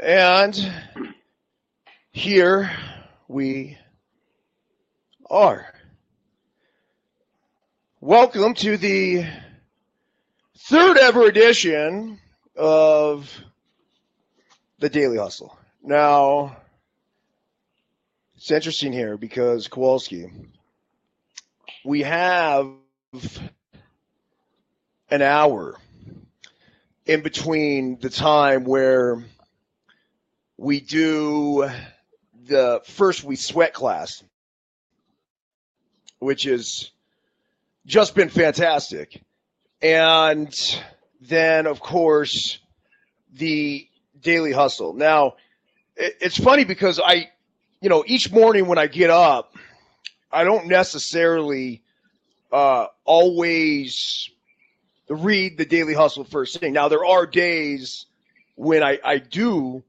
And here we are. Welcome to the third ever edition of the Daily Hustle. Now, it's interesting here because Kowalski, we have an hour in between the time where we do the first we sweat class, which has just been fantastic. And then, of course, the daily hustle. Now, it's funny because I, you know, each morning when I get up, I don't necessarily uh, always read the Daily Hustle first thing. Now, there are days when I, I do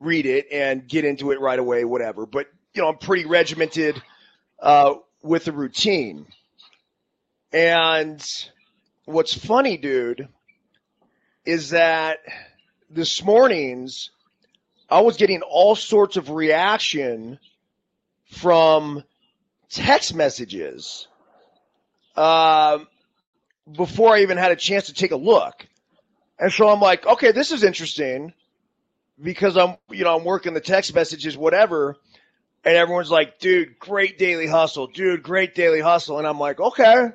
read it and get into it right away, whatever. But, you know, I'm pretty regimented uh, with the routine. And what's funny, dude, is that this morning's I was getting all sorts of reaction from text messages um, before I even had a chance to take a look. And so I'm like, okay, this is interesting because I'm, you know, I'm working the text messages, whatever. And everyone's like, dude, great daily hustle, dude, great daily hustle. And I'm like, okay,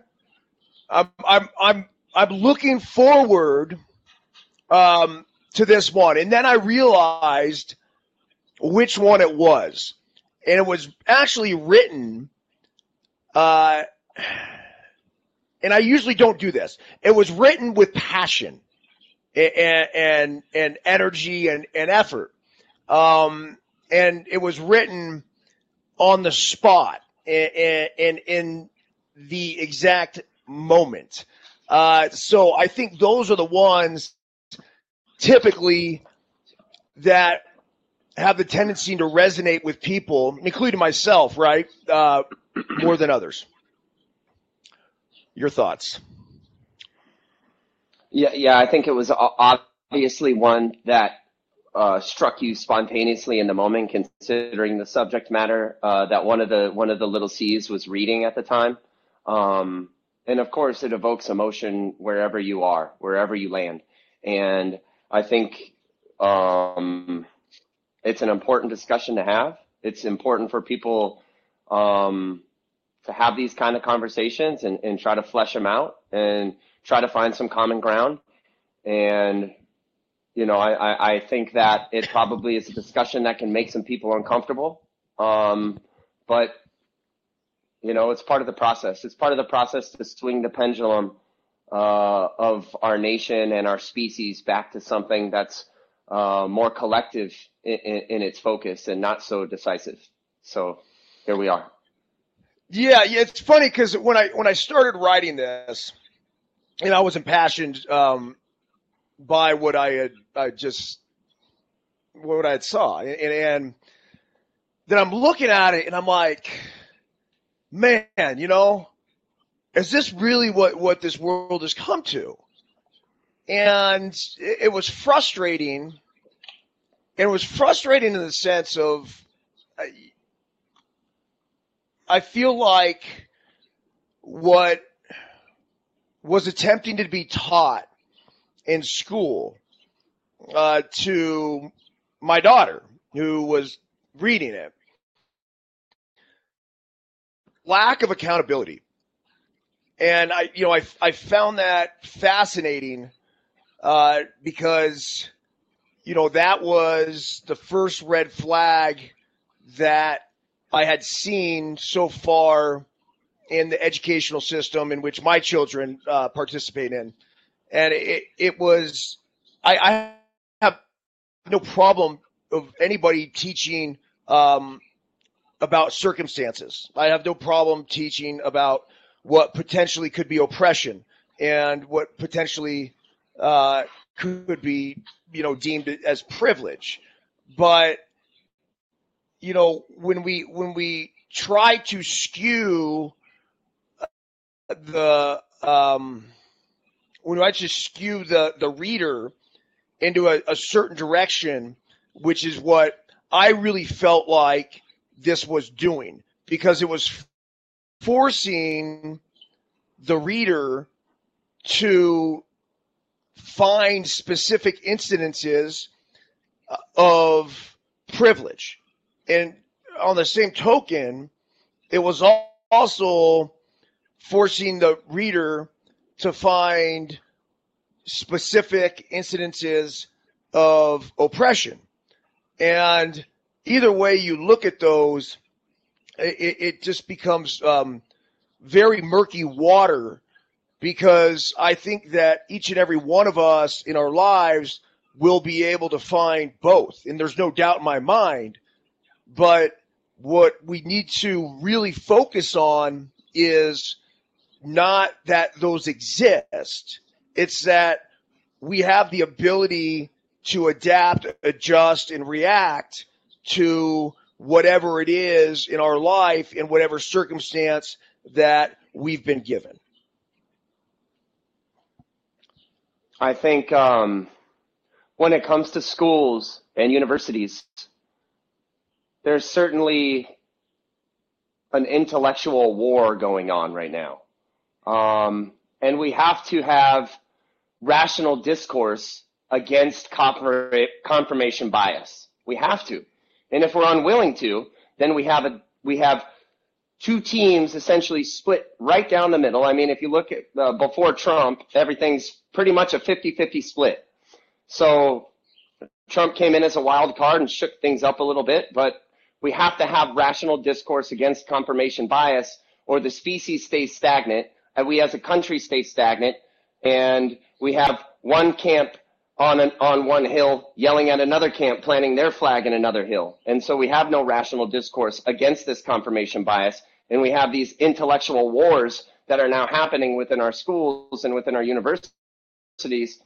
I'm, I'm, I'm, I'm looking forward um, to this one. And then I realized which one it was. And it was actually written, uh, and I usually don't do this. It was written with passion and and, and energy and, and effort. Um, and it was written on the spot and, and in the exact moment. Uh, so I think those are the ones typically that have the tendency to resonate with people, including myself, right? Uh, more than others. Your thoughts? Yeah, yeah, I think it was obviously one that uh, struck you spontaneously in the moment, considering the subject matter uh, that one of the one of the little C's was reading at the time. Um, and of course, it evokes emotion wherever you are, wherever you land. And I think um, it's an important discussion to have. It's important for people um, to have these kind of conversations and, and try to flesh them out and try to find some common ground. And, you know, I, I, think that it probably is a discussion that can make some people uncomfortable. Um, but, you know, it's part of the process. It's part of the process to swing the pendulum uh, of our nation and our species back to something that's uh, more collective in, in, in its focus and not so decisive. So here we are. Yeah, yeah, it's funny because when I when I started writing this, and I was impassioned um, by what I had I just what I had saw, and, and then I'm looking at it and I'm like, man, you know, is this really what what this world has come to? And it, it was frustrating. And it was frustrating in the sense of I feel like what was attempting to be taught in school uh, to my daughter who was reading it. Lack of accountability. And i you know i, I found that fascinating uh, because you know that was the first red flag that I had seen so far in the educational system in which my children uh, participate in, and it it was I, I have no problem of anybody teaching um, about circumstances. I have no problem teaching about what potentially could be oppression and what potentially uh, could be, you know, deemed as privilege. But you know, when we when we try to skew the um, when I just skew the the reader into a, a certain direction, which is what I really felt like this was doing because it was forcing the reader to find specific incidences uh, of privilege. And on the same token, it was also forcing the reader to find specific incidences of oppression. And either way you look at those, it, it just becomes um, very murky water because I think that each and every one of us in our lives will be able to find both. And there's no doubt in my mind. But what we need to really focus on is not that those exist, it's that we have the ability to adapt, adjust, and react to whatever it is in our life in whatever circumstance that we've been given. I think um, when it comes to schools and universities, there's certainly an intellectual war going on right now. Um, and we have to have rational discourse against confirmation bias. We have to. And if we're unwilling to, then we have a we have two teams essentially split right down the middle. I mean, if you look at uh, before Trump, everything's pretty much a 50-50 split. So Trump came in as a wild card and shook things up a little bit, but we have to have rational discourse against confirmation bias or the species stays stagnant and we as a country stay stagnant and we have one camp on an, on one hill yelling at another camp planting their flag in another hill. And so we have no rational discourse against this confirmation bias. And we have these intellectual wars that are now happening within our schools and within our universities.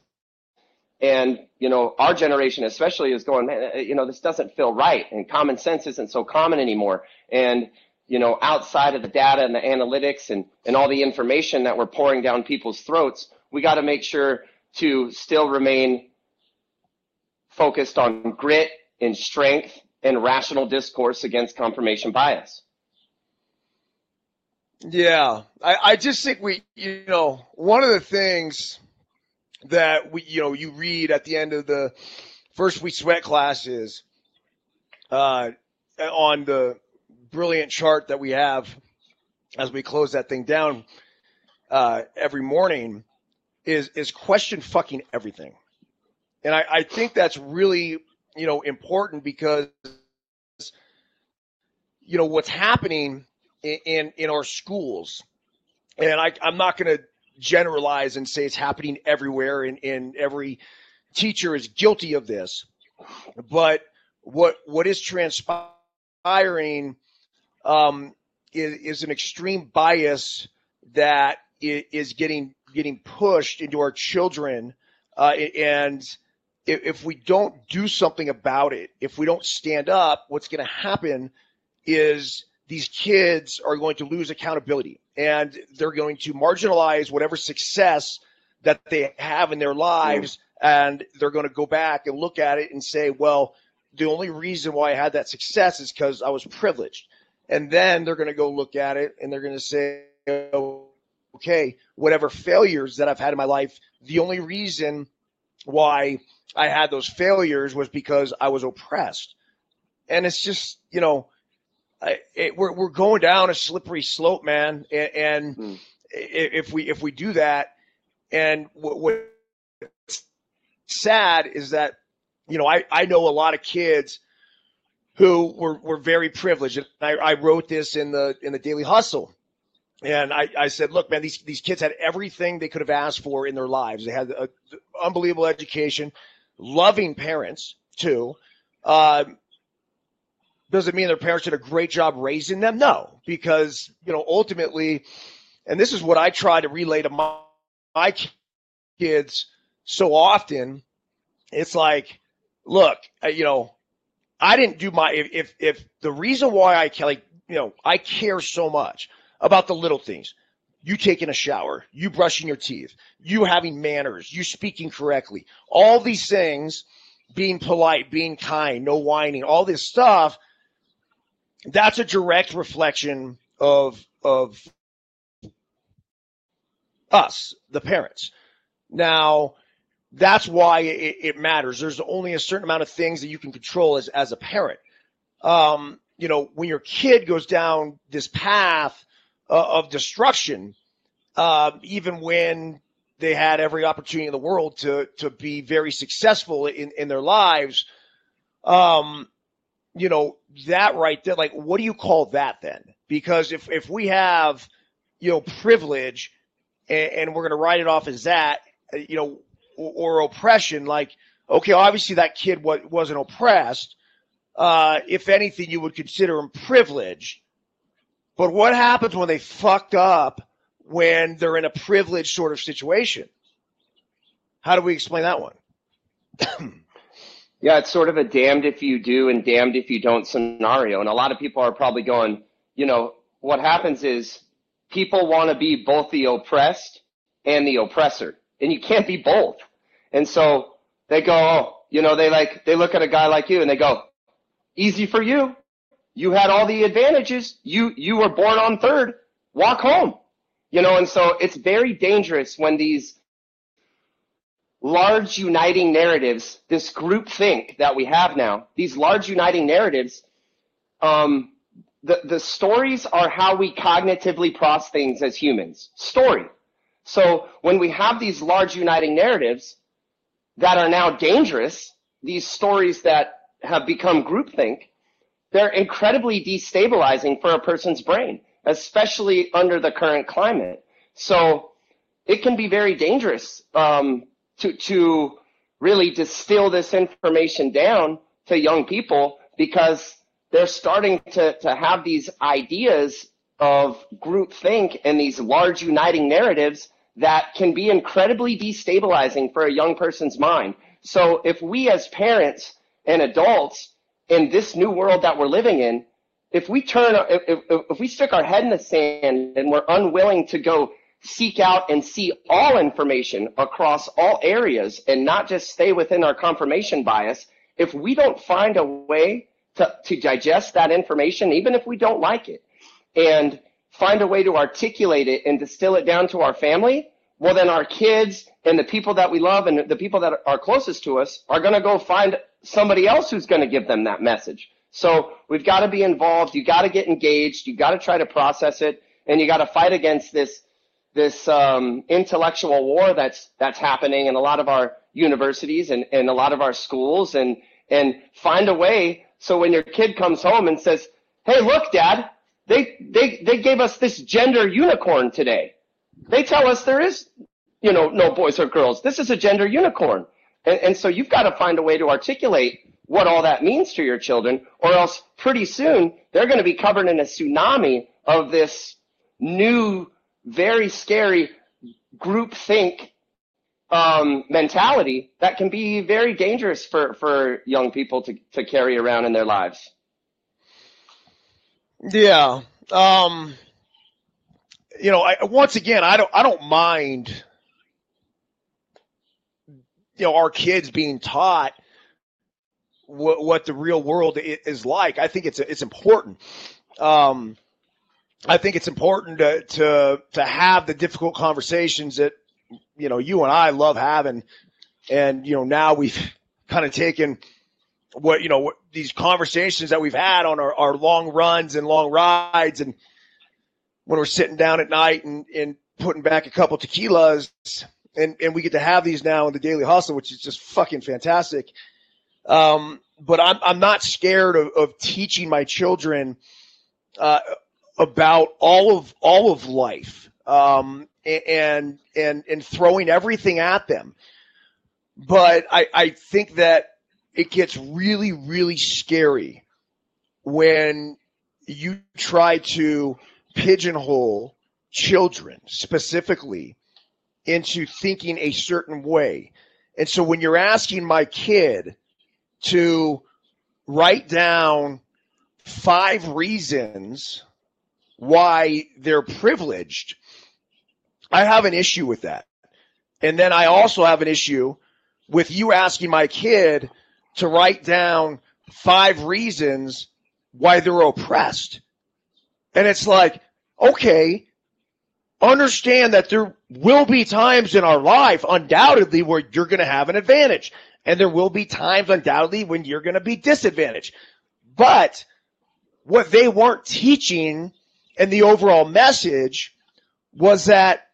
And, you know, our generation especially is going, man, you know, this doesn't feel right. And common sense isn't so common anymore. And, you know, outside of the data and the analytics and, and all the information that we're pouring down people's throats, we got to make sure to still remain focused on grit and strength and rational discourse against confirmation bias. Yeah, I, I just think we, you know, one of the things that we, you know, you read at the end of the first we sweat classes uh, on the brilliant chart that we have as we close that thing down uh, every morning is is question fucking everything, and I, I think that's really you know important because you know what's happening in in, in our schools, and I I'm not going to generalize and say it's happening everywhere and, and every teacher is guilty of this, but what what is transpiring um, is, is an extreme bias that is getting getting pushed into our children, uh, and if, we don't do something about it, if we don't stand up, what's going to happen is these kids are going to lose accountability and they're going to marginalize whatever success that they have in their lives and they're going to go back and look at it and say well the only reason why i had that success is because i was privileged and then they're going to go look at it and they're going to say okay, whatever failures that I've had in my life, the only reason why I had those failures was because I was oppressed. And it's just, you know, I, it, we're, we're going down a slippery slope, man. And, and hmm. if we, if we do that, and what, what's sad is that, you know, I, I know a lot of kids who were, were very privileged. And I, I wrote this in the, in the daily hustle and I, I said, look, man, these, these kids had everything they could have asked for in their lives. They had an unbelievable education, loving parents, too. Uh, does it mean their parents did a great job raising them? No, because, you know, ultimately, and this is what I try to relay to my, my kids so often. It's like, look, you know, I didn't do my, if, if, if the reason why I, like, you know, I care so much about the little things. You taking a shower, you brushing your teeth, you having manners, you speaking correctly. All these things being polite, being kind, no whining, all this stuff, that's a direct reflection of of us, the parents. Now, that's why it, it, matters. There's only a certain amount of things that you can control as as a parent. Um, you know, when your kid goes down this path uh, of destruction, uh, even when they had every opportunity in the world to to be very successful in in their lives, um, you know, that right there, like, what do you call that then? Because if if we have, you know, privilege, and, and we're going to write it off as that, uh, you know, or, or oppression, like, okay, obviously that kid was, wasn't oppressed. Uh, if anything, you would consider him privileged. But what happens when they fucked up when they're in a privileged sort of situation? How do we explain that one? Yeah, it's sort of a damned if you do and damned if you don't scenario. And a lot of people are probably going, you know, what happens is people want to be both the oppressed and the oppressor. And you can't be both. And so they go, oh, you know, they like, they look at a guy like you and they go, easy for you. You had all the advantages. You, you were born on third. Walk home. You know, and so it's very dangerous when these large uniting narratives, this group think that we have now, these large uniting narratives, um, the, the stories are how we cognitively process things as humans. Story. So when we have these large uniting narratives that are now dangerous, these stories that have become groupthink, they're incredibly destabilizing for a person's brain, especially under the current climate. So it can be very dangerous um, to to really distill this information down to young people because they're starting to, to have these ideas of groupthink and these large uniting narratives that can be incredibly destabilizing for a young person's mind. So if we as parents and adults in this new world that we're living in, if we turn, if, if, if we stick our head in the sand and we're unwilling to go seek out and see all information across all areas and not just stay within our confirmation bias, if we don't find a way to, to digest that information, even if we don't like it, and find a way to articulate it and distill it down to our family, well, then our kids and the people that we love and the people that are closest to us are going to go find somebody else who's going to give them that message. So we've got to be involved. You got to get engaged. You got to try to process it and you got to fight against this this um, intellectual war that's that's happening in a lot of our universities and, and a lot of our schools and and find a way so when your kid comes home and says, Hey, look, Dad, they they they gave us this gender unicorn today. They tell us there is, you know, no boys or girls. This is a gender unicorn. And, and so you've got to find a way to articulate what all that means to your children, or else pretty soon they're going to be covered in a tsunami of this new very scary group think um, mentality that can be very dangerous for, for young people to, to carry around in their lives. Yeah. Um, you know, I, once again, I don't, I don't mind, you know, our kids being taught what, what the real world is like. I think it's, it's important. Um, I think it's important to to to have the difficult conversations that you know you and I love having, and you know now we've kind of taken what you know what, these conversations that we've had on our, our long runs and long rides, and when we're sitting down at night and and putting back a couple tequilas, and and we get to have these now in the daily hustle, which is just fucking fantastic. Um, but I'm I'm not scared of, of teaching my children. Uh, about all of all of life um, and and and throwing everything at them. But I, I think that it gets really really scary when you try to pigeonhole children specifically into thinking a certain way. And so when you're asking my kid to write down five reasons why they're privileged. I have an issue with that. And then I also have an issue with you asking my kid to write down five reasons why they're oppressed. And it's like, okay, understand that there will be times in our life, undoubtedly, where you're going to have an advantage. And there will be times, undoubtedly, when you're going to be disadvantaged. But what they weren't teaching and the overall message was that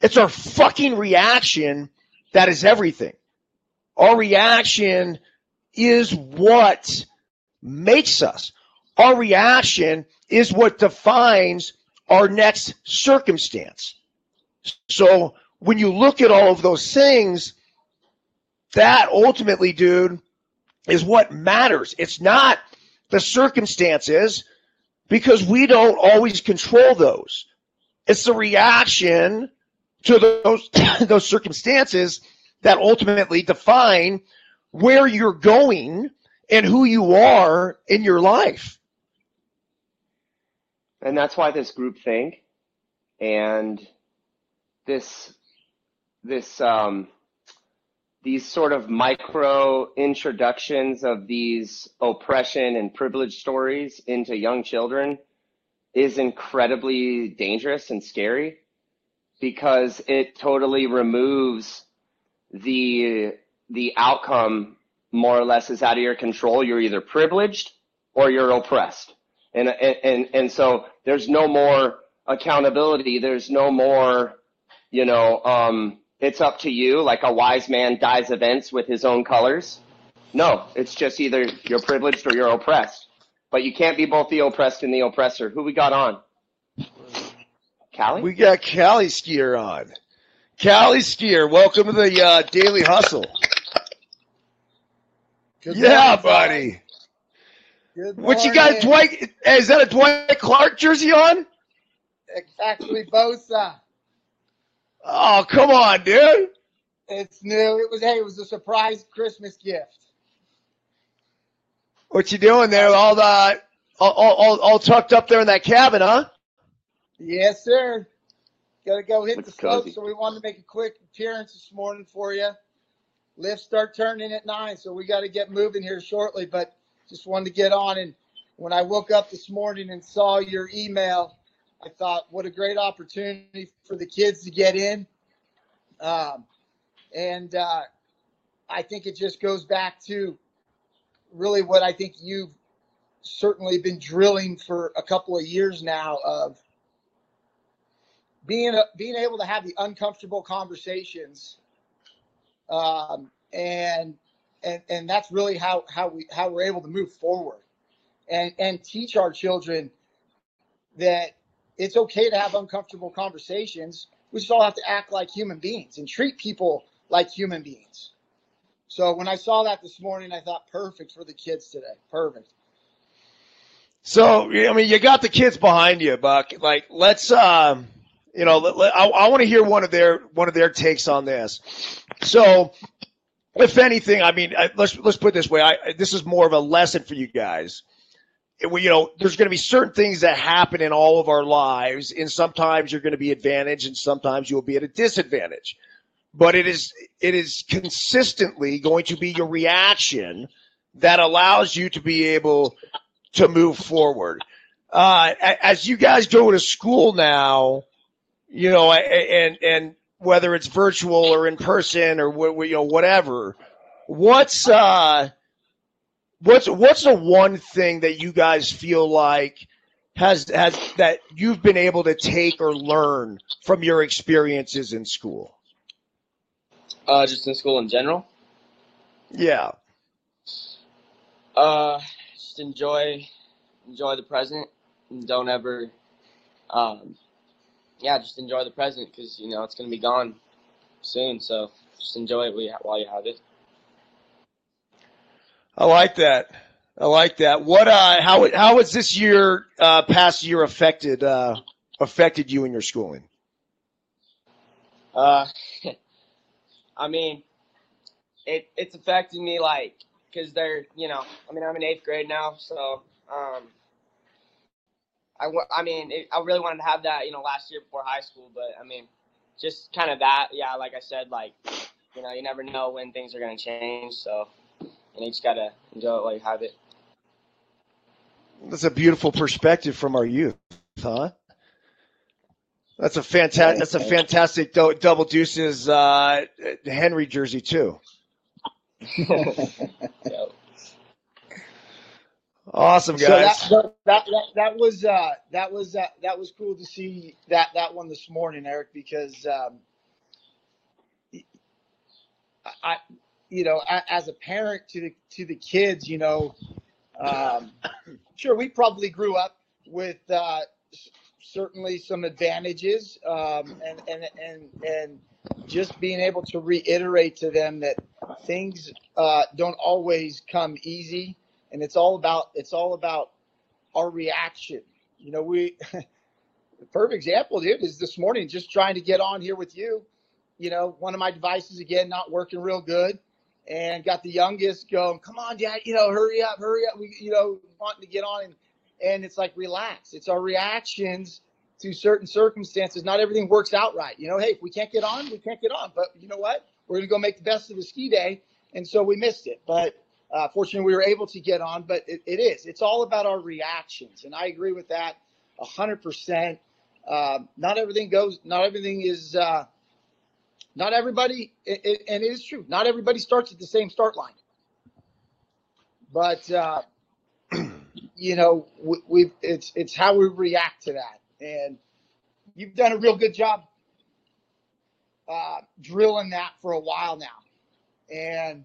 it's our fucking reaction that is everything. Our reaction is what makes us. Our reaction is what defines our next circumstance. So when you look at all of those things, that ultimately, dude, is what matters. It's not the circumstances because we don't always control those. It's the reaction to those those circumstances that ultimately define where you're going and who you are in your life. And that's why this group think and this this um, these sort of micro introductions of these oppression and privilege stories into young children is incredibly dangerous and scary because it totally removes the the outcome more or less is out of your control. You're either privileged or you're oppressed and and and so there's no more accountability. There's no more you know um it's up to you. Like a wise man dyes events with his own colors. No it's just either you're privileged or you're oppressed. But you can't be both the oppressed and the oppressor. Who we got on? Callie? We got Callie Skier on. Callie Skier, welcome to the uh, Daily Hustle. Good yeah, morning, buddy. Fellas. Good What you got, morning. Dwight? Is that a Dwight Clark jersey on? It's actually Bosa. Oh, come on, dude. It's new. It was hey, it was a surprise Christmas gift. What you doing there? All the all, all, all, all tucked up there in that cabin, huh? Yes, sir. Got to go hit Looks the slope, cozy. so we wanted to make a quick appearance this morning for you. Lifts start turning at nine, so we got to get moving here shortly. But just wanted to get on. And when I woke up this morning and saw your email, I thought, what a great opportunity for the kids to get in. Um, and uh, I think it just goes back to really what I think you've certainly been drilling for a couple of years now of being being able to have the uncomfortable conversations um, and and and that's really how how we how we're able to move forward and and teach our children that it's okay to have uncomfortable conversations we just all have to act like human beings and treat people like human beings so when i saw that this morning i thought perfect for the kids today perfect So I mean, you got the kids behind you, Buck. Like, let's, um, you know, let, let- I, I want to hear one of their one of their takes on this. So, if anything, I mean, I, let's let's put it this way. I this is more of a lesson for you guys. It- you know, there's going to be certain things that happen in all of our lives, and sometimes you're going to be advantaged, and sometimes you'll be at a disadvantage. But it is it is consistently going to be your reaction that allows you to be able to move forward. Uh, as you guys go to school now, you know, and and whether it's virtual or in person or wh- wh- you know whatever, what's uh, what's what's the one thing that you guys feel like has has that you've been able to take or learn from your experiences in school? Uh, just in school in general. Yeah. Uh, just enjoy, enjoy the present, and don't ever, um, yeah, just enjoy the present because you know it's gonna be gone soon. So just enjoy it while you- have it. I like that. I like that. What uh how how has this year uh past year affected uh affected you in your schooling? Uh, I mean, it it's affected me like because they're you know I mean I'm in eighth grade now, so um, I I mean it, I really wanted to have that you know last year before high school, but I mean just kind of that yeah like I said like you know you never know when things are gonna change, so and you just gotta enjoy it while you have it. That's a beautiful perspective from our youth, huh? That's a fantastic. That's a fantastic do- double deuces uh, Henry jersey too. Yeah. Awesome So guys. that, that, that, that was, uh, that was, uh, that was cool to see that, that one this morning, Eric, because, um, I, you know, as a parent to the, to the kids, you know, um, sure, we probably grew up with, uh, certainly some advantages, um, and, and, and, and just being able to reiterate to them that things, uh, don't always come easy and it's all about it's all about our reaction. You know, we the perfect example, dude, is this morning just trying to get on here with you. You know, one of my devices again not working real good, and got the youngest going, "Come on, dad, you know, hurry up, hurry up." We, you know, wanting to get on, and and it's like relax. It's our reactions to certain circumstances. Not everything works out right. You know, hey, if we can't get on, we can't get on. But you know what? We're gonna go make the best of the ski day, and so we missed it. But uh, fortunately, we were able to get on, but it, it is. It's all about our reactions, and I agree with that hundred percent. Um, Not everything goes. Not everything is. Uh, not everybody, it, it, and it is true. Not everybody starts at the same start line. But uh, you know, we, we it's it's how we react to that, and you've done a real good job uh, drilling that for a while now, and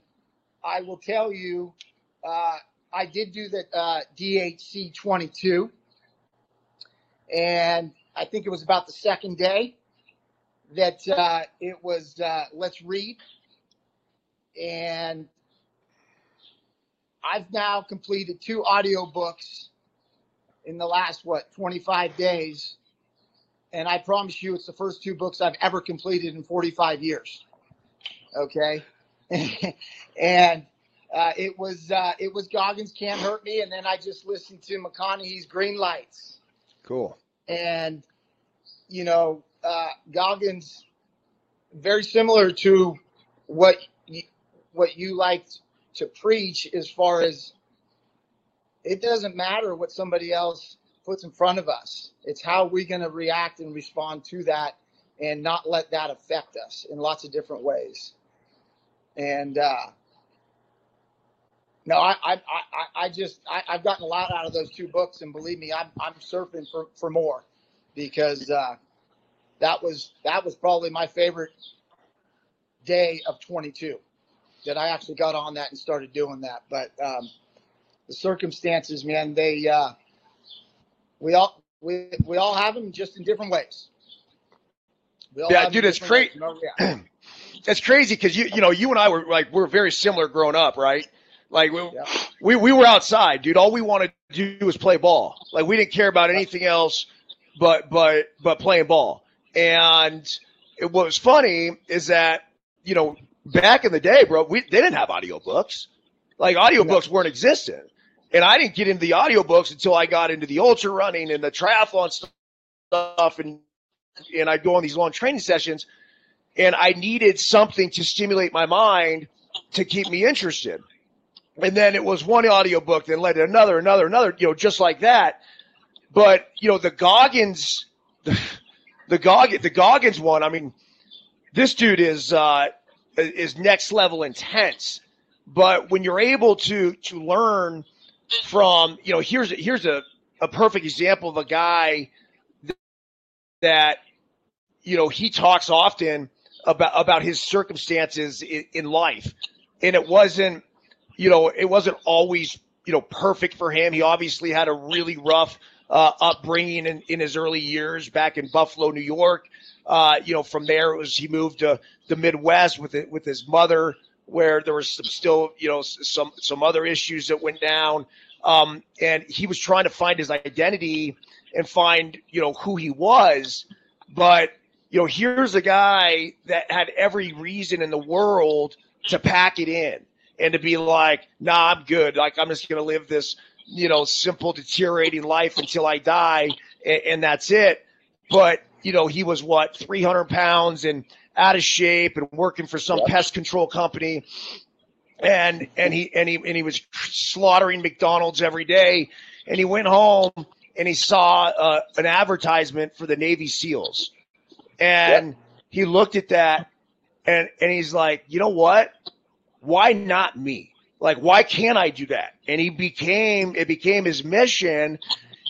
I will tell you, uh, I did do the uh, DHC 22, and I think it was about the second day that uh, it was uh, let's read, and I've now completed two audiobooks in the last what 25 days, and I promise you, it's the first two books I've ever completed in 45 years. Okay. and uh, it was uh, it was Goggins can't hurt me, and then I just listened to McConaughey's Green Lights, Cool. and you know uh, Goggins very similar to what you, what you like to preach as far as it doesn't matter what somebody else puts in front of us. It's how we're going to react and respond to that, and not let that affect us in lots of different ways and uh, no, I, I, I, I just, I, I've gotten a lot out of those two books, and believe me, I'm, I'm surfing for, for more because uh, that was, that was probably my favorite day of 22 that I actually got on that and started doing that. But um, the circumstances, man, they, uh, we all, we, we all have them just in different ways. We all Yeah, have dude, it's different ways, cra- you know, yeah. It's crazy because you you know you and I were like we're very similar growing up, right? Like we, Yeah. we we were outside, dude. All we wanted to do was play ball. Like we didn't care about anything else, but but but playing ball. And it, what was funny is that you know back in the day, bro, we they didn't have audiobooks. Like audiobooks weren't existent. And I didn't get into the audiobooks until I got into the ultra running and the triathlon stuff and and I'd go on these long training sessions and I needed something to stimulate my mind to keep me interested. And then it was one audiobook then led to another, another, another, you know, just like that. But, you know, the Goggins, the, the Goggins, the Goggins one, I mean, this dude is, uh, is next level intense. But when you're able to, to learn from, you know, here's, here's a, a perfect example of a guy that, you know, he talks often about about his circumstances in, in life, and it wasn't, you know, it wasn't always, you know, perfect for him. He obviously had a really rough uh, upbringing in, in his early years back in Buffalo, New York. Uh, you know, from there it was he moved to the Midwest with it with his mother, where there was some still, you know, some some other issues that went down. Um, and he was trying to find his identity and find, you know, who he was. But you know, here's a guy that had every reason in the world to pack it in and to be like, nah, I'm good. Like, I'm just going to live this, you know, simple, deteriorating life until I die, and, and that's it. But, you know, he was what, 300 pounds and out of shape and working for some pest control company. and and he and he and he was slaughtering McDonald's every day. And he went home and he saw uh, an advertisement for the Navy SEALs, and he looked at that, and and he's like, you know what? Why not me? Like, why can't I do that? And he became it became his mission.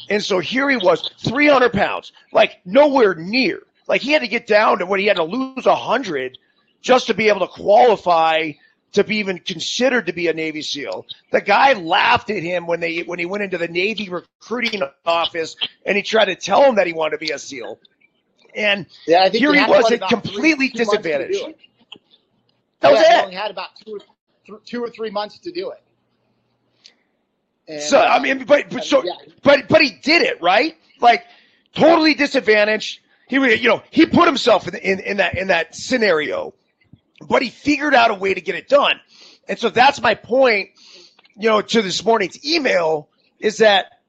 And so here he was, 300 pounds, like nowhere near. Like he had to get down to what he had to lose 100 just to be able to qualify to be even considered to be a Navy SEAL. The guy laughed at him when they when he went into the Navy recruiting office and he tried to tell him that he wanted to be a SEAL. And Yeah, I think Here he was at completely three- two months to do disadvantaged. that was yeah, He it. only had about two, or- th- two or three months to do it. And, So I uh, mean, but, but so yeah, but but he did it right like totally disadvantaged he you know he put himself in, in in that in that scenario but he figured out a way to get it done and so that's my point you know to this morning's email is that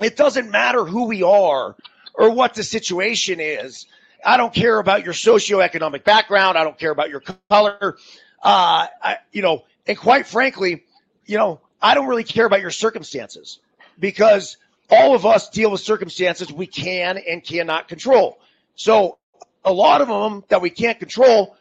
it doesn't matter who we are or what the situation is i don't care about your socioeconomic background i don't care about your color uh I, you know and quite frankly you know i don't really care about your circumstances because all of us deal with circumstances we can and cannot control. So, a lot of them that we can't control,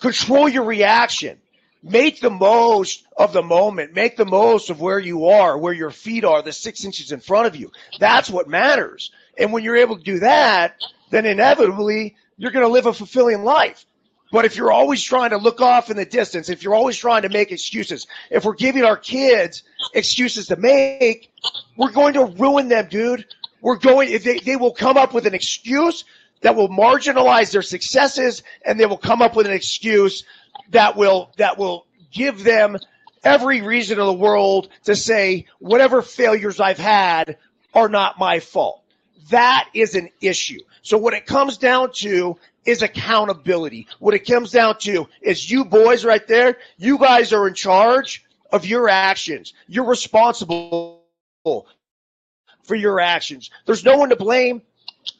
control your reaction. Make the most of the moment. Make the most of where you are, where your feet are, the six inches in front of you. That's what matters. And when you're able to do that, then inevitably you're going to live a fulfilling life. But if you're always trying to look off in the distance, if you're always trying to make excuses, if we're giving our kids excuses to make, we're going to ruin them, dude. We're going, if they, they will come up with an excuse that will marginalize their successes and they will come up with an excuse that will, that will give them every reason in the world to say whatever failures I've had are not my fault. That is an issue. So what it comes down to is accountability. What it comes down to is you boys right there, you guys are in charge of your actions. You're responsible for your actions. There's no one to blame.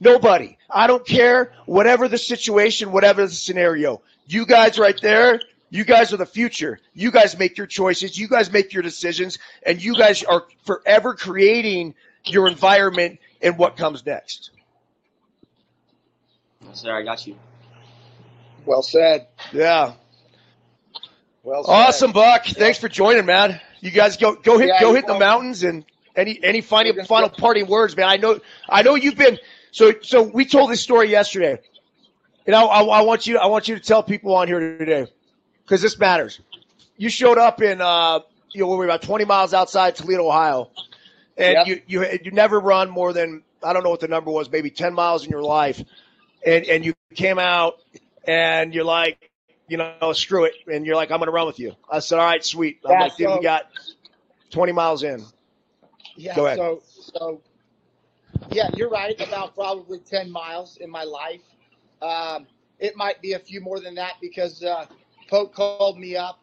Nobody. I don't care. Whatever the situation, whatever the scenario, you guys right there, you guys are the future. You guys make your choices. You guys make your decisions. And you guys are forever creating your environment and what comes next. Sir, I got you. well said. Yeah. Well said. Awesome, Buck. Thanks for joining, man. You guys go go hit Yeah, go hit the welcome. mountains and any any final final go- parting words, man. I know I know you've been so so we told this story yesterday. And I, I, I want you I want you to tell people on here today because this matters. You showed up in uh you know we were about 20 miles outside Toledo, Ohio, and Yep. you you you never run more than I don't know what the number was, maybe 10 miles in your life, and and you came out and you're like you know, screw it. And you're like, I'm going to run with you. I said, all right, sweet. I'm Yeah, like, dude, so- we got 20 miles in. Yeah. Go ahead. So, so, yeah, you're right. About probably 10 miles in my life. Um, it might be a few more than that because uh, Poke called me up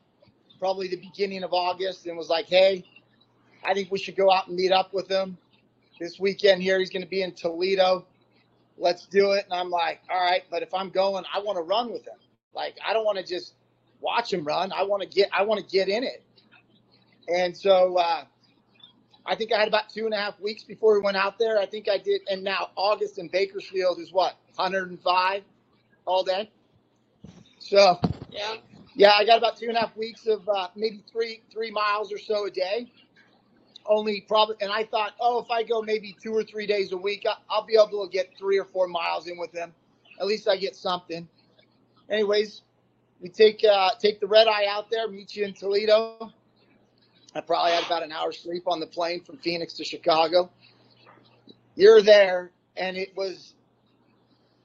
probably the beginning of August and was like, hey, I think we should go out and meet up with him this weekend here. He's going to be in Toledo. Let's do it. And I'm like, all right, but if I'm going, I want to run with him. Like, I don't want to just watch him run. I want to get, I want to get in it. And so, uh, I think I had about two and a half weeks before we went out there. I think I did. And now August in Bakersfield is what, 105 all day? So, Yeah. yeah, I got about two and a half weeks of uh, maybe three three miles or so a day. Only probably, and I thought, oh, if I go maybe two or three days a week, I, I'll be able to get three or four miles in with them. At least I get something. Anyways, we take uh, take the red eye out there, meet you in Toledo. I probably had about an hour's sleep on the plane from Phoenix to Chicago. You're there, and it was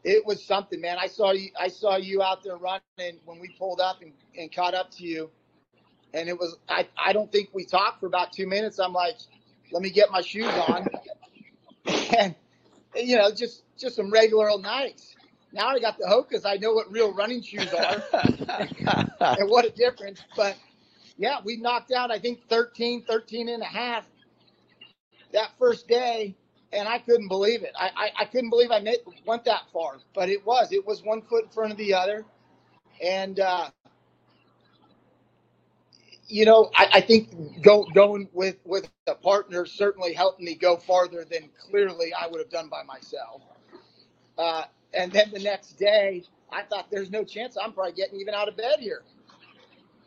it was something, man. I saw you I saw you out there running when we pulled up and, and caught up to you. And it was I, I don't think we talked for about two minutes. I'm like, let me get my shoes on. and you know, just just some regular old Nikes. Now I got the Hokas. I know what real running shoes are and what a difference. But yeah, we knocked out, I think 13, 13 and a half that first day. And I couldn't believe it. I, I, I couldn't believe I made, went that far, but it was, it was one foot in front of the other. And, uh, you know, I, I think go, going with with a partner certainly helped me go farther than clearly I would have done by myself. Uh, and then the next day, I thought there's no chance I'm probably getting even out of bed here.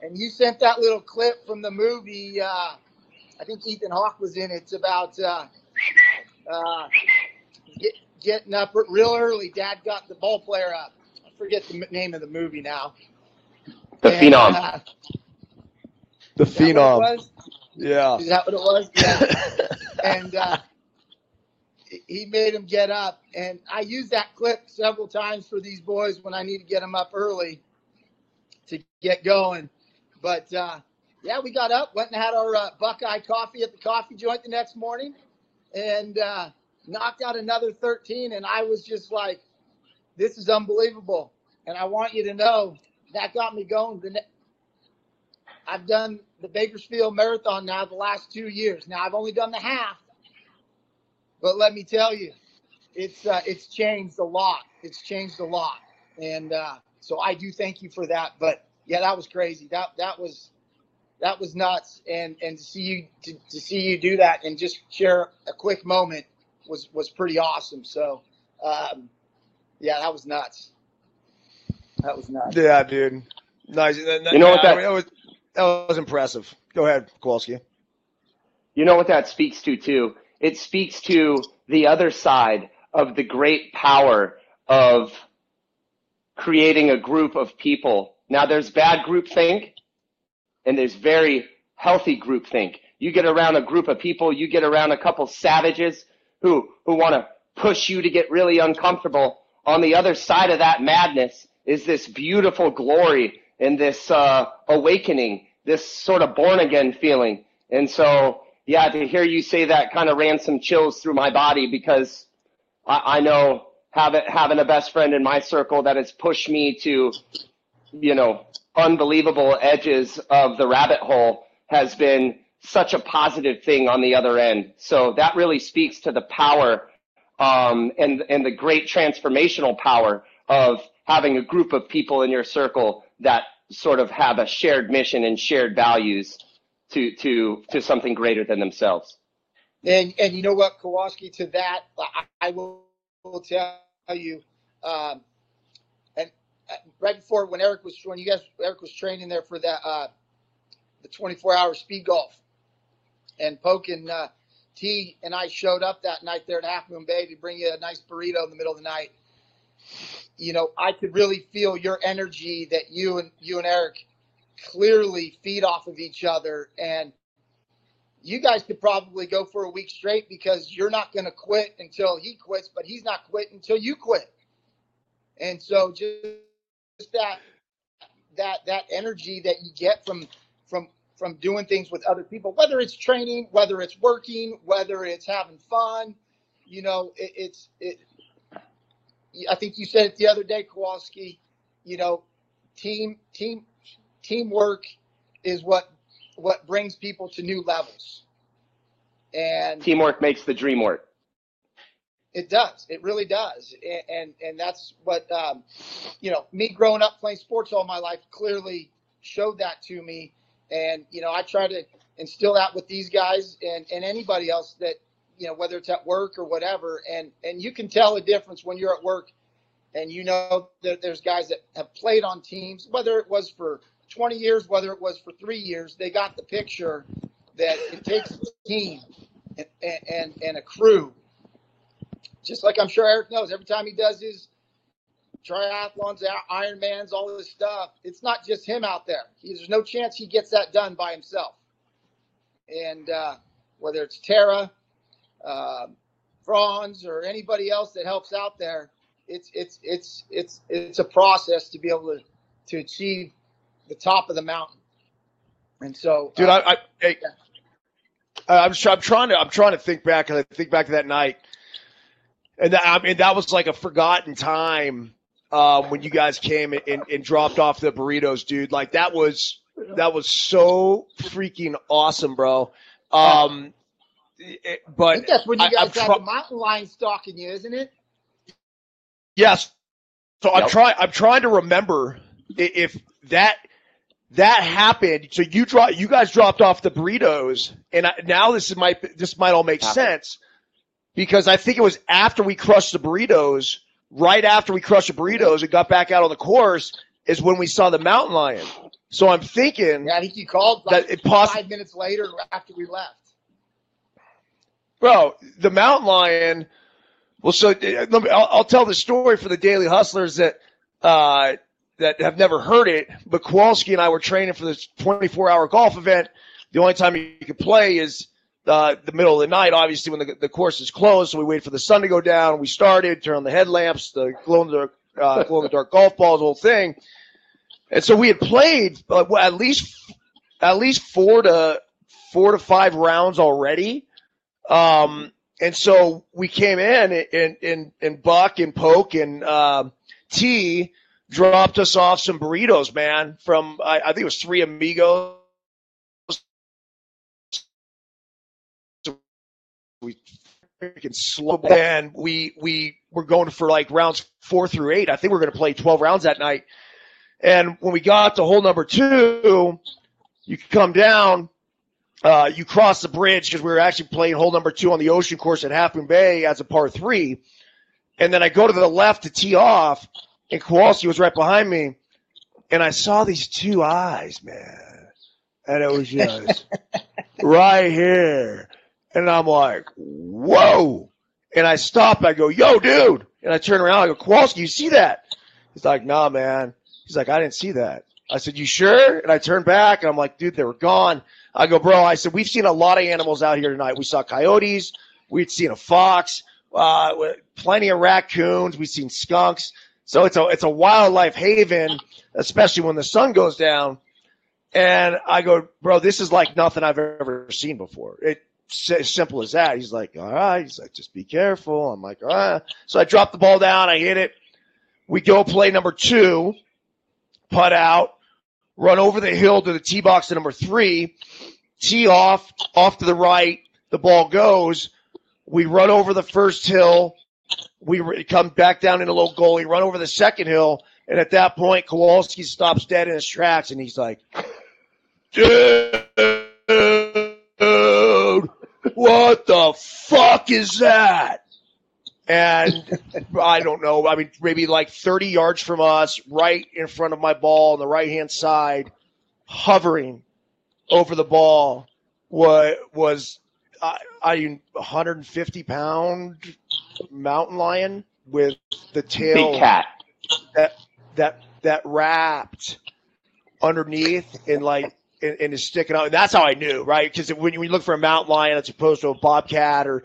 And you sent that little clip from the movie. Uh, I think Ethan Hawke was in it. It's about uh, uh, get, getting up real early. Dad got the ball player up. I forget the name of the movie now. The And, phenom. uh, The is that what it phenom. was? Yeah. Is that what it was? Yeah. and uh, he made him get up. And I use that clip several times for these boys when I need to get them up early to get going. But uh, yeah, we got up, went and had our uh, Buckeye coffee at the coffee joint the next morning, and uh, knocked out another 13. And I was just like, "This is unbelievable." And I want you to know that got me going. I've done the Bakersfield Marathon now the last two years. Now I've only done the half, but let me tell you, it's uh, it's changed a lot. It's changed a lot, and uh, so I do thank you for that. But yeah, that was crazy. That that was that was nuts, and and to see you to, to see you do that and just share a quick moment was was pretty awesome. So um, yeah, that was nuts. That was nuts. Yeah, dude. Nice. You know what Yeah, that- that was, that was impressive. Go ahead, Kowalski. You know what that speaks to too? It speaks to the other side of the great power of creating a group of people. Now there's bad groupthink and there's very healthy groupthink. You get around a group of people, you get around a couple savages who who want to push you to get really uncomfortable. On the other side of that madness is this beautiful glory and this uh, awakening, this sort of born again feeling. And so, yeah, to hear you say that kind of ran some chills through my body because I, I know having having a best friend in my circle that has pushed me to, you know, unbelievable edges of the rabbit hole has been such a positive thing on the other end. So that really speaks to the power um, and and the great transformational power of having a group of people in your circle that sort of have a shared mission and shared values to to to something greater than themselves. And and you know what, Kowalski, to that, I, I will, tell you, um, right before when Eric was when you guys Eric was training there for that uh, the 24 hour speed golf, and Poke and uh, T and I showed up that night there at Half Moon Bay to bring you a nice burrito in the middle of the night. You know, I could really feel your energy that you and you and Eric clearly feed off of each other and you guys could probably go for a week straight because you're not going to quit until he quits, but he's not quitting until you quit. And so just that that that energy that you get from from from doing things with other people, whether it's training, whether it's working, whether it's having fun, you know, it, it's it. I think you said it the other day, Kowalski. You know, team team teamwork is what what brings people to new levels. And Teamwork makes the dream work. It does. It really does. And and, and that's what um, you know, me growing up playing sports all my life clearly showed that to me. And you know, I try to instill that with these guys and, and anybody else that, you know, whether it's at work or whatever. And and you can tell a difference when you're at work and you know that there's guys that have played on teams, whether it was for 20 years, whether it was for three years, they got the picture that it takes a team and, and, and a crew. Just like I'm sure Eric knows, every time he does his triathlons, Ironmans, all this stuff, it's not just him out there. He, there's no chance he gets that done by himself. And uh, whether it's Tara, uh, Franz, or anybody else that helps out there, it's it's it's it's it's a process to be able to to achieve the top of the mountain. And so, dude. uh, I, I, I I'm, I'm trying to I'm trying to think back and I think back to that night, and that, I mean that was like a forgotten time um, when you guys came and, and, and dropped off the burritos, dude. Like that was that was so freaking awesome, bro. Um, it- I but think that's when you guys I'm have try- the mountain lion stalking you, isn't it? Yes. So I'm trying. I'm trying to remember if that that happened. So you drop, you guys dropped off the burritos, and I, now this might this might all make Happened. sense because I think it was after we crushed the burritos, right after we crushed the burritos and got back out on the course, is when we saw the mountain lion. So I'm thinking Yeah, I think you called like that it possibly, five minutes later after we left. bro, the mountain lion. Well, so uh, let me, I'll, I'll tell the story for the daily hustlers that uh, that have never heard it. But Kowalski and I were training for this 24 hour golf event. The only time you can play is uh, the middle of the night, obviously when the, the course is closed. So we wait for the sun to go down. We started, turn on the headlamps, the glow in the dark, uh, glow in the dark golf balls, the whole thing. And so we had played uh, at least at least four to four to five rounds already. Um, and so we came in and and and Buck and Poke and um, T dropped us off some burritos, man. From I, I think it was Three Amigos. We freaking slow and we we were going for like rounds four through eight. I think we we're going to play twelve rounds that night. And when we got to hole number two, you come down uh, you cross the bridge because we were actually playing hole number two on the ocean course at Half Moon Bay as a par three. And then I go to the left to tee off, and Kowalski was right behind me. And I saw these two eyes, man. And it was just right here. And I'm like, whoa. And I stop. I go, yo, dude. And I turn around. I go, Kowalski, you see that? He's like, nah, man. He's like, I didn't see that. I said, you sure? And I turned back, and I'm like, dude, they were gone. I go, bro. I said, we've seen a lot of animals out here tonight. We saw coyotes. We'd seen a fox. Uh, plenty of raccoons. We've seen skunks. So it's a it's a wildlife haven, especially when the sun goes down. And I go, bro, this is like nothing I've ever seen before. It's as simple as that. He's like, all right. He's like, just be careful. I'm like, all right. So I drop the ball down. I hit it. We go play number two, putt out, run over the hill to the tee box to number three, tee off, off to the right. The ball goes. We run over the first hill. We come back down in a little goalie, run over the second hill. And at that point, Kowalski stops dead in his tracks and he's like, dude, what the fuck is that? And I don't know. I mean, maybe like 30 yards from us, right in front of my ball on the right hand side, hovering over the ball, was, was I, I 150 pound mountain lion with the tail Big cat. that that wrapped underneath and like and, and is sticking out. And that's how I knew, right? Because when you, when you look for a mountain lion as opposed to a bobcat or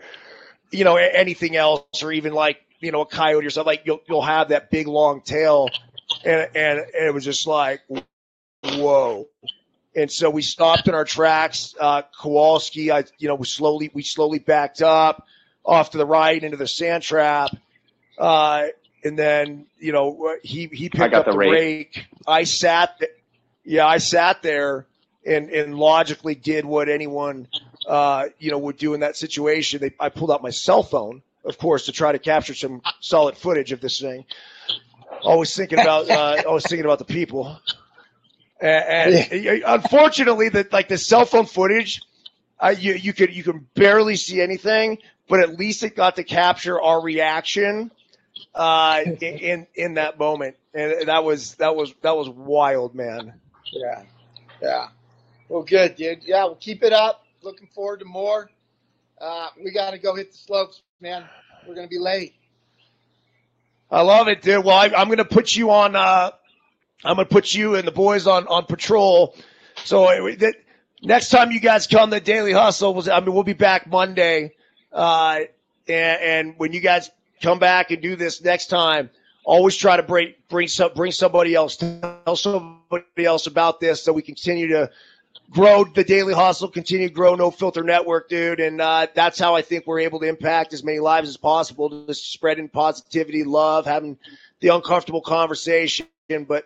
you know anything else, or even like you know a coyote or something, like you'll you'll have that big long tail, and and, and it was just like whoa. And so we stopped in our tracks. Uh, Kowalski, I you know we slowly we slowly backed up off to the right into the sand trap. Uh, and then you know he he picked up the the rake. rake. I sat, th- yeah, I sat there and and logically did what anyone uh, you know would do in that situation. They, I pulled out my cell phone, of course, to try to capture some solid footage of this thing. Always thinking about, uh, always thinking about the people. And, and unfortunately, that like the cell phone footage, uh, you you could you can barely see anything, but at least it got to capture our reaction uh, in, in in that moment, and that was that was that was wild, man. Yeah. Yeah. Well, good, dude. Yeah, we'll keep it up. Looking forward to more. Uh, we got to go hit the slopes, man. We're going to be late. I love it, dude. Well, I, I'm going to put you on. Uh, I'm going to put you and the boys on on patrol. So uh, next time you guys come, the Daily Hustle. Was, I mean, we'll be back Monday, uh, and, and when you guys come back and do this next time, always try to bring bring some bring somebody else, tell somebody else about this, so we continue to grow the Daily Hustle, continue to grow No Filter Network, dude. And uh, that's how I think we're able to impact as many lives as possible, just spreading positivity, love, having the uncomfortable conversation. But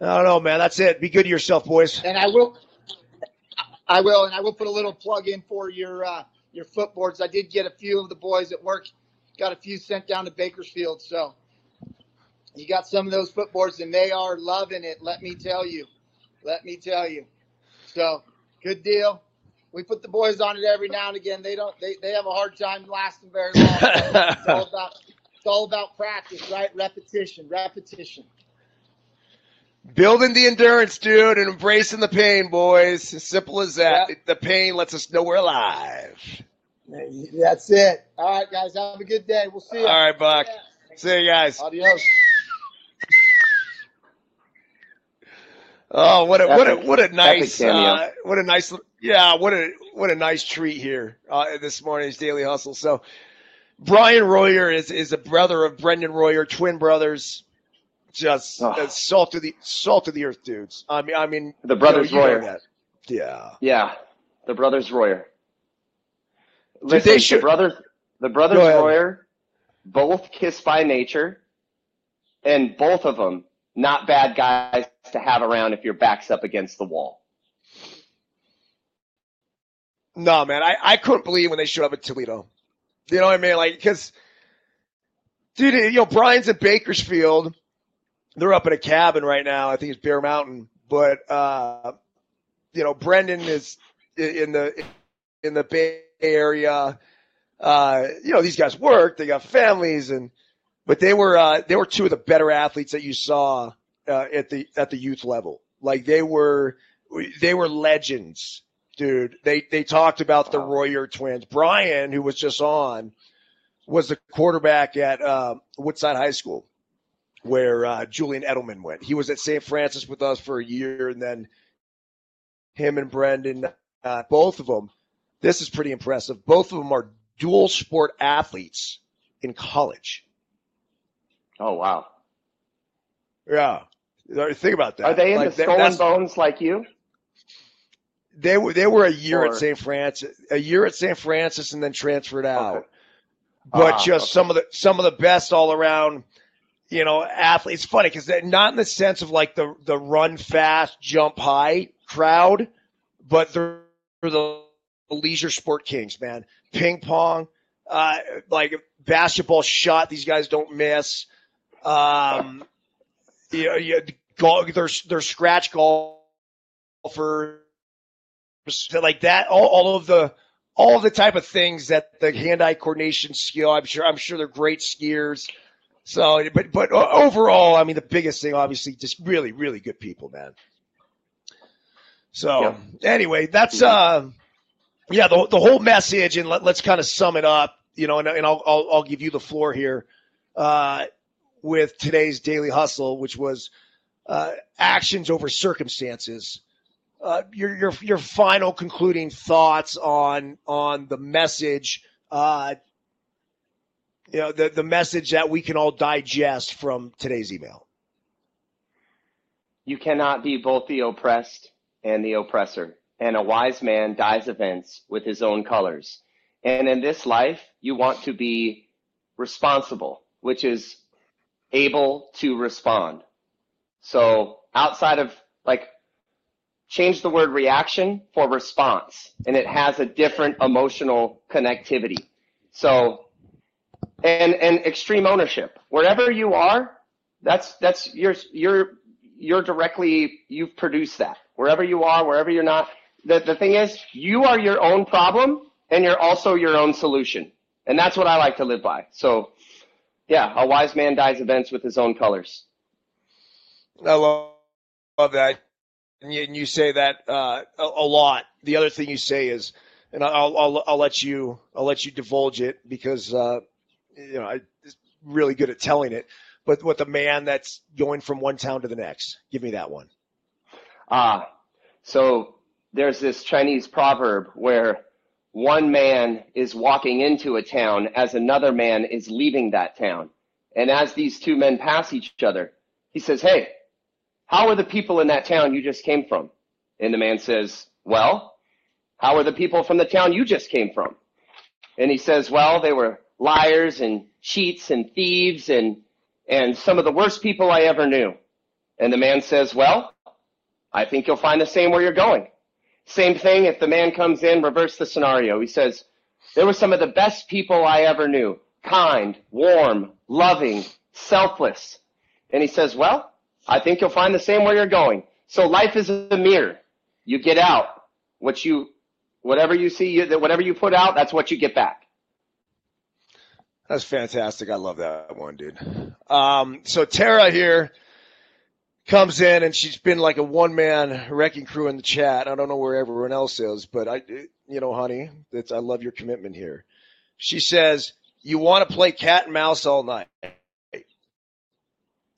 I don't know, man. That's it. Be good to yourself, boys. And I will, I will, and I will put a little plug in for your uh, your footboards. I did get a few of the boys at work, got a few sent down to Bakersfield. So You got some of those footboards, and they are loving it. Let me tell you. Let me tell you. So, good deal. We put the boys on it every now and again. They don't. They, they have a hard time lasting very long. it's all about. It's all about practice, right? Repetition, repetition. Building the endurance, dude, and embracing the pain, boys. As simple as that. The pain lets us know we're alive. That's it. All right, guys. Have a good day. We'll see you. All right, Buck. See you guys. Adios. Oh, what a what a what a nice uh, what a nice yeah what a what a nice treat here uh, this morning's daily hustle. So Brian Royer is is a brother of Brendan Royer, twin brothers. Just Oh. salt of the salt of the earth dudes. I mean I mean The brothers you know, you Royer. Yeah. Yeah, the brothers Royer. Listen, should- the brothers, the brothers Royer, both kissed by nature, and both of them not bad guys to have around if your back's up against the wall. No, man, I, I couldn't believe when they showed up at Toledo. You know what I mean? Like, because, dude, you know, Brian's in Bakersfield. They're up in a cabin right now. I think it's Bear Mountain. But, uh, you know, Brendan is in the in the Bay Area. Uh, you know, these guys work. They got families, and but they were uh, they were two of the better athletes that you saw uh, at the at the youth level. Like they were they were legends dude. They they talked about the Royer twins. Brian, who was just on, was the quarterback at uh, Woodside High School, where uh, Julian Edelman went. He was at St. Francis with us for a year, and then him and Brendan, uh, both of them. This is pretty impressive. Both of them are dual sport athletes in college. Oh wow! Yeah, think about that. Are they in Like, skull and bones like you? They were they were a year Or- at St. Francis, a year at St. Francis, and then transferred out. Okay. But Ah, just okay. some of the some of the best all around, you know, athletes. It's funny because not in the sense of like the the run fast, jump high crowd, but they're the leisure sport kings, man. Ping pong, uh, like basketball shot. These guys don't miss. Um, you know, you, golf, they're they're scratch golfers like that. All, all of the all of the type of things that the hand-eye coordination skill. I'm sure. I'm sure they're great skiers. So, but but overall, I mean, the biggest thing, obviously, just really, really good people, man. So, anyway, that's uh, yeah, the the whole message, and let, let's kind of sum it up, you know, and, and I'll, I'll I'll give you the floor here, uh, with today's daily hustle, which was uh, actions over circumstances uh, your your your final concluding thoughts on on the message, uh, you know, the the message that we can all digest from today's email. You cannot be both the oppressed and the oppressor. And a wise man dyes events with his own colors. And in this life, you want to be responsible, which is able to respond. So outside of like, change the word reaction for response, and it has a different emotional connectivity. So, and and extreme ownership. Wherever you are, that's that's you're you're you're directly you've produced that. Wherever you are, wherever you're not. The the thing is, you are your own problem, and you're also your own solution. And that's what I like to live by. So, yeah, a wise man dyes events with his own colors. I love, love that, and you, and you say that uh, a, a lot. The other thing you say is, and I'll, I'll I'll let you I'll let you divulge it because uh, you know I'm really good at telling it. But with the man that's going from one town to the next, give me that one. Ah, so there's this Chinese proverb where one man is walking into a town as another man is leaving that town. And as these two men pass each other, he says, Hey, how are the people in that town you just came from? And the man says, Well, how are the people from the town you just came from? And he says, Well, they were liars and cheats and thieves and, and some of the worst people I ever knew. And the man says, Well, I think you'll find the same where you're going. Same thing if the man comes in, reverse the scenario. He says, There were some of the best people I ever knew kind, warm, loving, selfless. And he says, well, I think you'll find the same where you're going. So life is a mirror. You get out what you, whatever you see, you, whatever you put out, that's what you get back. That's fantastic. I love that one, dude. Um, so Tara here comes in and she's been like a one man wrecking crew in the chat. I don't know where everyone else is, but I, you know, honey, I love your commitment here. She says, you want to play cat and mouse all night.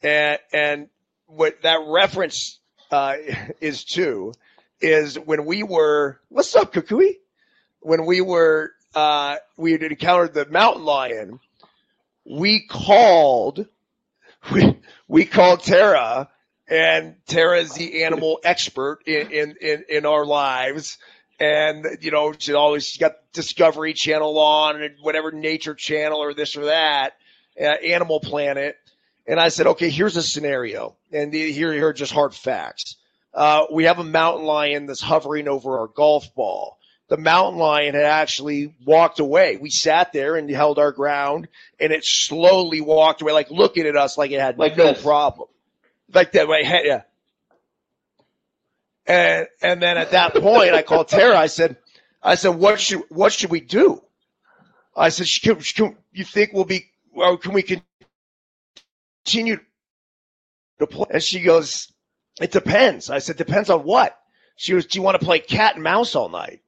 And, and what that reference, uh, is to is when we were, what's up, Kukui? When we were, uh, we had encountered the mountain lion, we called, we, we called Tara and Tara is the animal expert in, in, in, in our lives. And, you know, she always, she's got Discovery Channel on and whatever nature channel or this or that, uh, Animal Planet. And I said, okay, here's a scenario. And the, here, here are just hard facts. Uh, we have a mountain lion that's hovering over our golf ball. The mountain lion had actually walked away. We sat there and held our ground, and it slowly walked away, like looking at us like it had Like no this. problem. Like that way, yeah. And and then at that point, I called Tara. I said, I said, what should what should we do? I said, "Can- can- you think we'll be? Or can we continue to play? And she goes, it depends. I said, depends on what? She goes, do you want to play cat and mouse all night?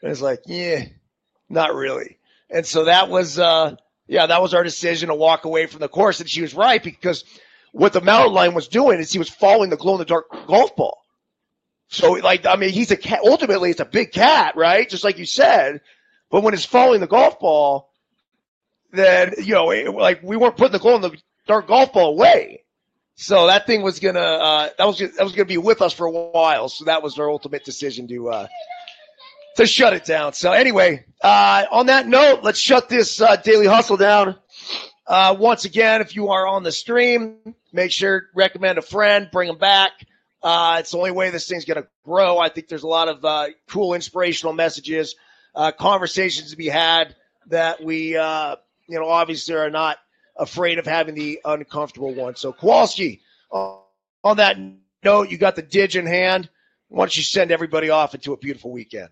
And I was like, yeah, not really. And so that was, uh, yeah, that was our decision to walk away from the course. And she was right because what the mountain lion was doing is he was following the glow in the dark golf ball. So, like, I mean, he's a cat. Ultimately, it's a big cat, right? Just like you said. But when it's following the golf ball, then you know, it, like we weren't putting the glow in the dark golf ball away. So that thing was gonna uh, that was that was gonna be with us for a while. So that was our ultimate decision to uh, to shut it down. So anyway, uh, on that note, let's shut this uh, daily hustle down. Uh, once again, if you are on the stream, make sure recommend a friend, bring them back. Uh, it's the only way this thing's going to grow. I think there's a lot of uh, cool, inspirational messages, uh, conversations to be had that we, uh, you know, obviously are not afraid of having the uncomfortable one. So, Kowalski, uh, on that note, you got the dig in hand. Why don't you send everybody off into a beautiful weekend?